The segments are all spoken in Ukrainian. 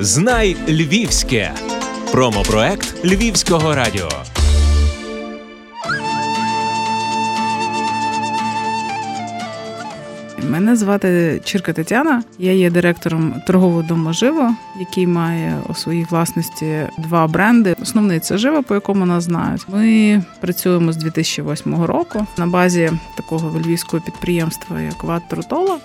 Знай Львівське. Промопроект Львівського радіо. Мене звати Чірка Тетяна. Я є директором торгового дому Живо, який має у своїй власності два бренди. Основний це живо, по якому нас знають. Ми працюємо з 2008 року на базі такого львівського підприємства, як Ват Тротола.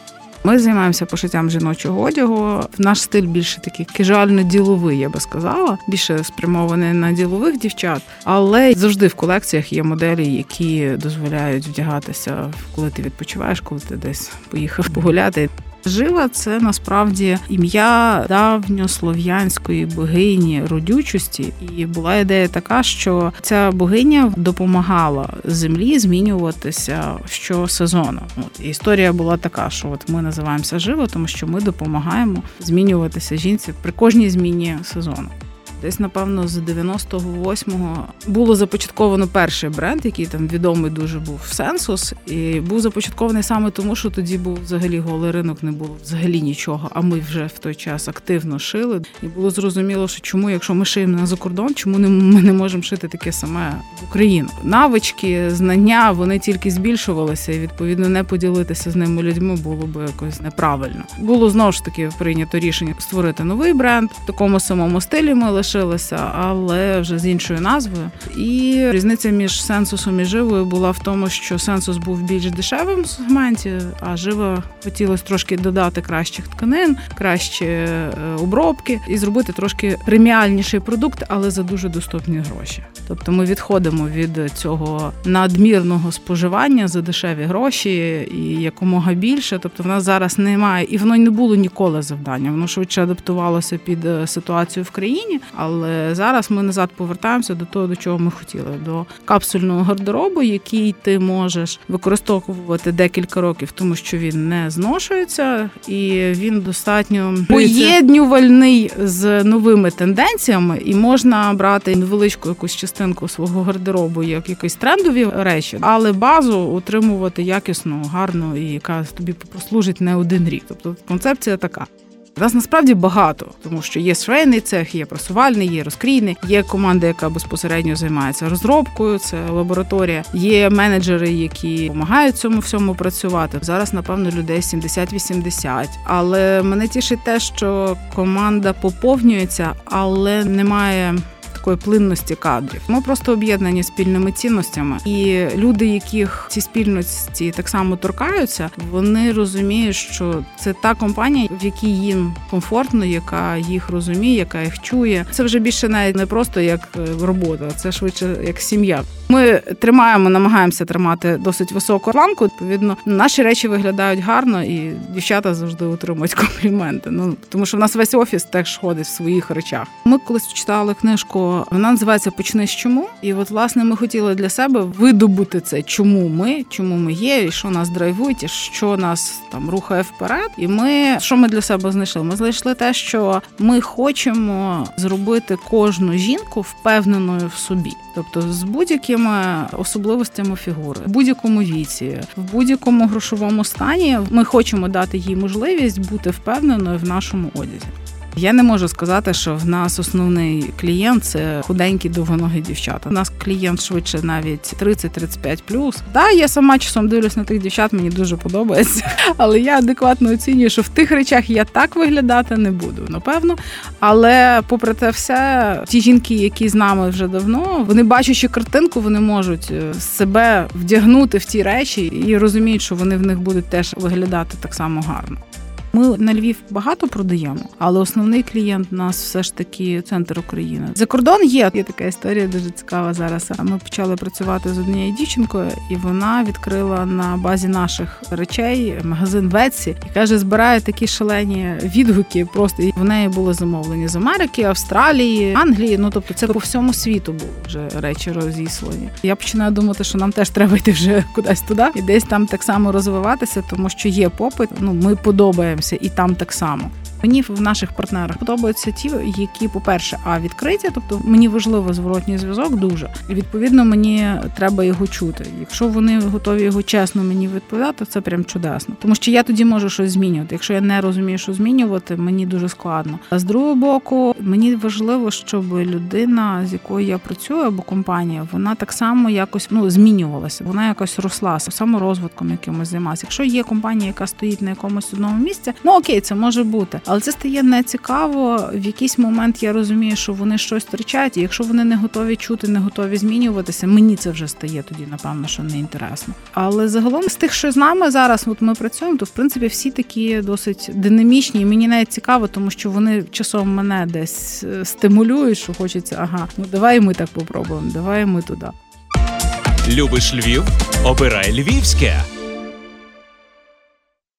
Ми займаємося пошиттям жіночого одягу. Наш стиль більше такий кежуально-діловий, я би сказала, більше спрямований на ділових дівчат, але завжди в колекціях є моделі, які дозволяють вдягатися, коли ти відпочиваєш, коли ти десь поїхав погуляти. Жива це насправді ім'я давньослов'янської богині родючості, і була ідея така, що ця богиня допомагала землі змінюватися щосезону. От історія була така, що от ми називаємося живо, тому що ми допомагаємо змінюватися жінці при кожній зміні сезону. Десь, напевно, з 98-го було започатковано перший бренд, який там відомий дуже був Сенсус, і був започаткований саме тому, що тоді був взагалі голий ринок, не було взагалі нічого. А ми вже в той час активно шили. І було зрозуміло, що чому, якщо ми шиємо на закордон, чому не ми не можемо шити таке саме в Україну? Навички, знання вони тільки збільшувалися, і відповідно не поділитися з ними людьми було би якось неправильно. Було знову ж таки прийнято рішення створити новий бренд в такому самому стилі. Ми лише залишилася, але вже з іншою назвою. І різниця між сенсусом і живою була в тому, що сенсус був більш дешевим в сегменті, а жива хотілося трошки додати кращих тканин, кращі е, обробки і зробити трошки преміальніший продукт, але за дуже доступні гроші. Тобто ми відходимо від цього надмірного споживання за дешеві гроші і якомога більше. Тобто в нас зараз немає, і воно не було ніколи завдання. Воно швидше адаптувалося під е, ситуацію в країні. Але зараз ми назад повертаємося до того, до чого ми хотіли: до капсульного гардеробу, який ти можеш використовувати декілька років, тому що він не зношується і він достатньо поєднювальний з новими тенденціями, і можна брати невеличку якусь частинку свого гардеробу, як якісь трендові речі, але базу утримувати якісну, гарну і яка тобі послужить не один рік. Тобто концепція така. Нас насправді багато, тому що є швейний цех, є просувальний, є розкрійний, є команда, яка безпосередньо займається розробкою. Це лабораторія, є менеджери, які допомагають цьому всьому працювати. Зараз, напевно, людей 70-80. Але мене тішить те, що команда поповнюється, але немає такої плинності кадрів. Ми просто об'єднані спільними цінностями, і люди, яких ці спільності так само торкаються, вони розуміють, що це та компанія, в якій їм комфортно, яка їх розуміє, яка їх чує. Це вже більше навіть не просто як е, робота, це швидше як сім'я. Ми тримаємо, намагаємося тримати досить високу планку. Відповідно, наші речі виглядають гарно, і дівчата завжди отримують компліменти. Ну тому, що в нас весь офіс теж ходить в своїх речах. Ми колись читали книжку вона називається Почни з чому. І от, власне, ми хотіли для себе видобути це, чому ми, чому ми є, і що нас драйвують, і що нас там рухає вперед. І ми що ми для себе знайшли? Ми знайшли те, що ми хочемо зробити кожну жінку впевненою в собі, тобто з будь-якими особливостями фігури, в будь-якому віці, в будь-якому грошовому стані. Ми хочемо дати їй можливість бути впевненою в нашому одязі. Я не можу сказати, що в нас основний клієнт це худенькі довгоногі дівчата. У нас клієнт швидше навіть 30-35 Да, я сама часом дивлюсь на тих дівчат, мені дуже подобається, але я адекватно оцінюю, що в тих речах я так виглядати не буду, напевно. Але попри те, все, ті жінки, які з нами вже давно, вони бачачи картинку, вони можуть е, себе вдягнути в ті речі і розуміють, що вони в них будуть теж виглядати так само гарно. Ми на Львів багато продаємо, але основний клієнт у нас все ж таки центр України. За кордон є Є така історія дуже цікава зараз. Ми почали працювати з однією дівчинкою, і вона відкрила на базі наших речей магазин Вetsy і каже, збирає такі шалені відгуки. Просто в неї були замовлені з Америки, Австралії, Англії. Ну тобто, це по всьому світу були вже речі розіслані. Я починаю думати, що нам теж треба йти вже кудись туди і десь там так само розвиватися, тому що є попит. Ну ми подобаємо рухаємося, і там так само. Мені в наших партнерах подобаються ті, які, по-перше, а відкриті, тобто мені важливо зворотній зв'язок дуже. І відповідно мені треба його чути. Якщо вони готові його чесно мені відповідати, це прям чудесно. Тому що я тоді можу щось змінювати. Якщо я не розумію, що змінювати, мені дуже складно. А з другого боку, мені важливо, щоб людина, з якою я працюю, або компанія, вона так само якось ну змінювалася. Вона якось росла саморозвитком якимось займалася. Якщо є компанія, яка стоїть на якомусь одному місці, ну окей, це може бути, але це стає нецікаво. В якийсь момент я розумію, що вони щось втрачають, і якщо вони не готові чути, не готові змінюватися, мені це вже стає тоді, напевно, що не інтересно. Але загалом з тих, що з нами зараз, от ми працюємо, то в принципі всі такі досить динамічні. і Мені навіть цікаво, тому що вони часом мене десь е, стимулюють, що хочеться, ага, ну давай ми так попробуємо, давай ми туди. Любиш Львів? Обирай Львівське.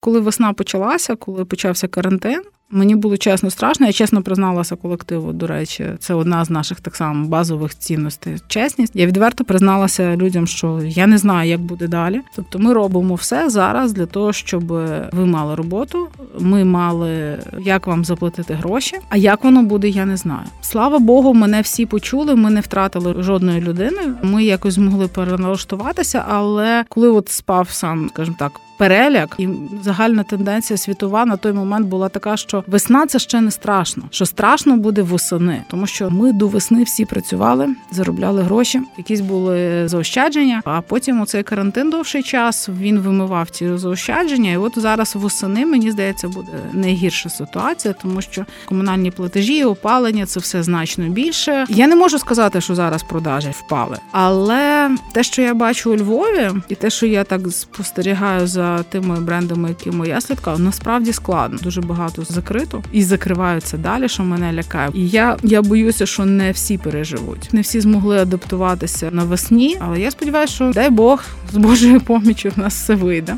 Коли весна почалася, коли почався карантин, Мені було чесно страшно. Я чесно призналася колективу. До речі, це одна з наших так само базових цінностей. Чесність. Я відверто призналася людям, що я не знаю, як буде далі. Тобто, ми робимо все зараз для того, щоб ви мали роботу. Ми мали як вам заплатити гроші. А як воно буде, я не знаю. Слава Богу, мене всі почули. Ми не втратили жодної людини. Ми якось змогли переналаштуватися, але коли от спав сам, скажімо так, переляк і загальна тенденція світова на той момент була така, що весна це ще не страшно. Що страшно буде восени, тому що ми до весни всі працювали, заробляли гроші, якісь були заощадження. А потім у цей карантин довший час він вимивав ці заощадження. І от зараз восени мені здається буде найгірша ситуація, тому що комунальні платежі, опалення це все значно більше. Я не можу сказати, що зараз продажі впали, але те, що я бачу у Львові, і те, що я так спостерігаю за тими брендами, якими я слідкала, насправді складно. Дуже багато закрито і закриваються далі, що мене лякає. І я я боюся, що не всі переживуть, не всі змогли адаптуватися навесні. Але я сподіваюся, що дай Бог з Божою помічю в нас все вийде.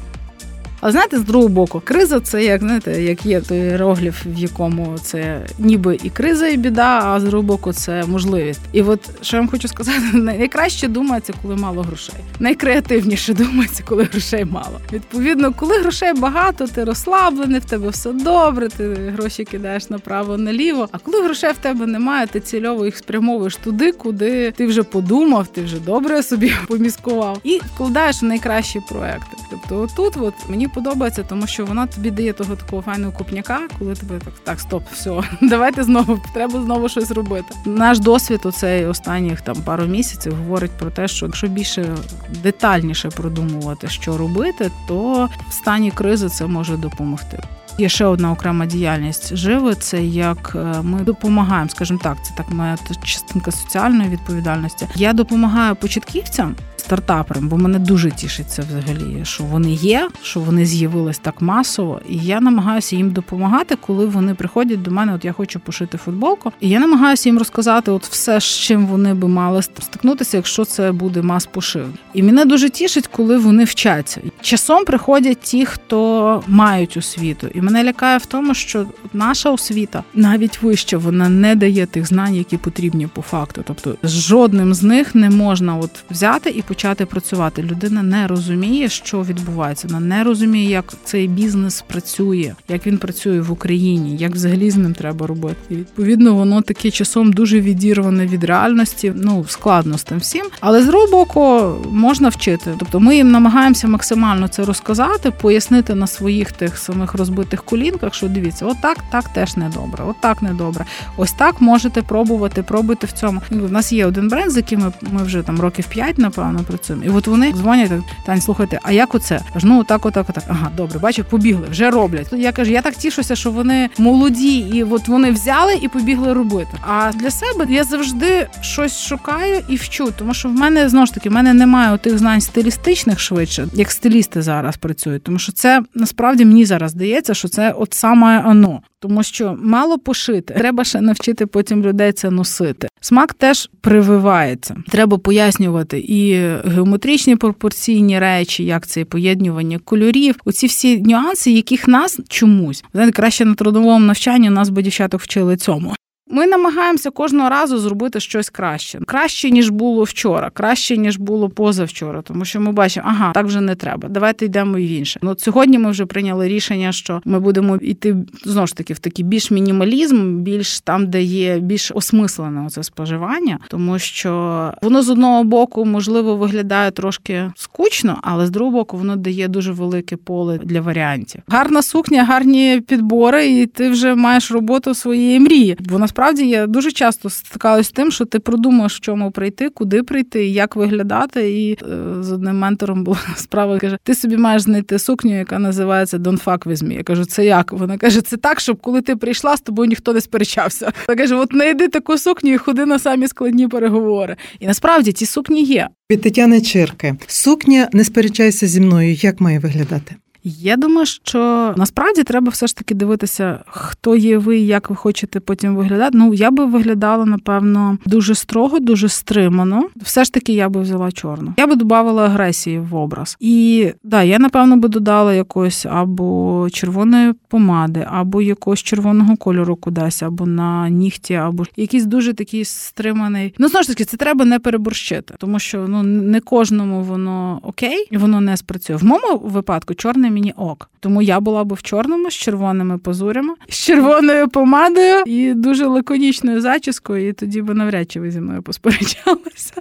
А знаєте, з другого боку, криза це як знаєте, як є той роглів, в якому це ніби і криза, і біда, а з другого боку це можливість. І от що я вам хочу сказати, найкраще думається, коли мало грошей. Найкреативніше думається, коли грошей мало. Відповідно, коли грошей багато, ти розслаблений, в тебе все добре, ти гроші кидаєш направо наліво. А коли грошей в тебе немає, ти цільово їх спрямовуєш туди, куди ти вже подумав, ти вже добре собі поміскував і вкладаєш найкращі проекти. Тобто, тут от мені подобається, тому що вона тобі дає того такого файного купняка, коли тебе так так, стоп, все, давайте знову треба знову щось робити. Наш досвід у цей останніх там пару місяців говорить про те, що якщо більше детальніше продумувати, що робити, то в стані кризи це може допомогти. Є ще одна окрема діяльність живи. Це як е, ми допомагаємо, скажімо так, це так моя частинка соціальної відповідальності. Я допомагаю початківцям стартаперам, бо мене дуже тішиться взагалі, що вони є, що вони з'явились так масово, і я намагаюся їм допомагати, коли вони приходять до мене. От я хочу пошити футболку, і я намагаюся їм розказати, от все, з чим вони би мали стикнутися, якщо це буде мас пошив. І мене дуже тішить, коли вони вчаться. Часом приходять ті, хто мають освіту, і мене лякає в тому, що наша освіта навіть вища, вона не дає тих знань, які потрібні по факту. Тобто жодним з них не можна от взяти і почати працювати. Людина не розуміє, що відбувається. Вона не розуміє, як цей бізнес працює, як він працює в Україні, як взагалі з ним треба робити. І відповідно воно таке часом дуже відірване від реальності. Ну складно з тим всім, але з боку можна вчити. Тобто ми їм намагаємося максимально це розказати, пояснити на своїх тих самих розбитих колінках, що дивіться, отак, так теж не добре, отак не добре. Ось так можете пробувати, пробуйте в цьому. У нас є один бренд, з яким ми вже там років 5, напевно, працюємо. І от вони дзвонять, Тань, слухайте, а як оце? Кажу, ну так, отак, отак. Ага, добре, бачу, побігли, вже роблять. Я кажу, я так тішуся, що вони молоді, і от вони взяли і побігли робити. А для себе я завжди щось шукаю і вчу, тому що в мене знову ж таки в мене немає тих знань стилістичних швидше, як стилісти зараз працюють. Тому що це насправді мені зараз здається, що це от саме оно. Тому що мало пошити, треба ще навчити потім людей це носити. Смак теж прививається. Треба пояснювати і геометричні пропорційні речі, як це поєднювання кольорів. Оці всі нюанси, яких нас чомусь знаєте, краще на трудовому навчанні нас би дівчаток вчили цьому. Ми намагаємося кожного разу зробити щось краще, краще ніж було вчора, краще ніж було позавчора, тому що ми бачимо, ага, так вже не треба. Давайте йдемо і в інше. Ну сьогодні ми вже прийняли рішення, що ми будемо йти знову ж таки в такий більш мінімалізм, більш там, де є більш осмислене це споживання, тому що воно з одного боку можливо виглядає трошки скучно, але з другого боку воно дає дуже велике поле для варіантів. Гарна сукня, гарні підбори, і ти вже маєш роботу своєї мрії. Бо насправді я дуже часто стикалась з тим, що ти продумаєш, в чому прийти, куди прийти, як виглядати. І е, з одним ментором була справа. Каже: ти собі маєш знайти сукню, яка називається Don't fuck with me. Я кажу, це як? Вона каже, це так, щоб коли ти прийшла, з тобою ніхто не сперечався. Вона каже: от знайди таку сукню і ходи на самі складні переговори. І насправді ці сукні є. Від Тетяни Чирки. Сукня не сперечайся зі мною. Як має виглядати? Я думаю, що насправді треба все ж таки дивитися, хто є ви, як ви хочете потім виглядати. Ну я би виглядала напевно дуже строго, дуже стримано. Все ж таки, я би взяла чорну. Я би додавала агресії в образ. І да, я напевно би додала якось або червоної помади, або якогось червоного кольору кудись, або на нігті, або якийсь дуже такий стриманий. Ну знову ж таки, це треба не переборщити, тому що ну не кожному воно окей, і воно не спрацює. В моєму випадку чорне мені ок. Тому я була би в чорному з червоними позурями, з червоною помадою і дуже лаконічною зачіскою, і тоді би навряд чи ви зі мною посперечалися.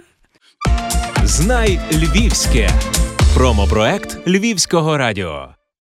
Знай Львівське. Промопроект Львівського радіо.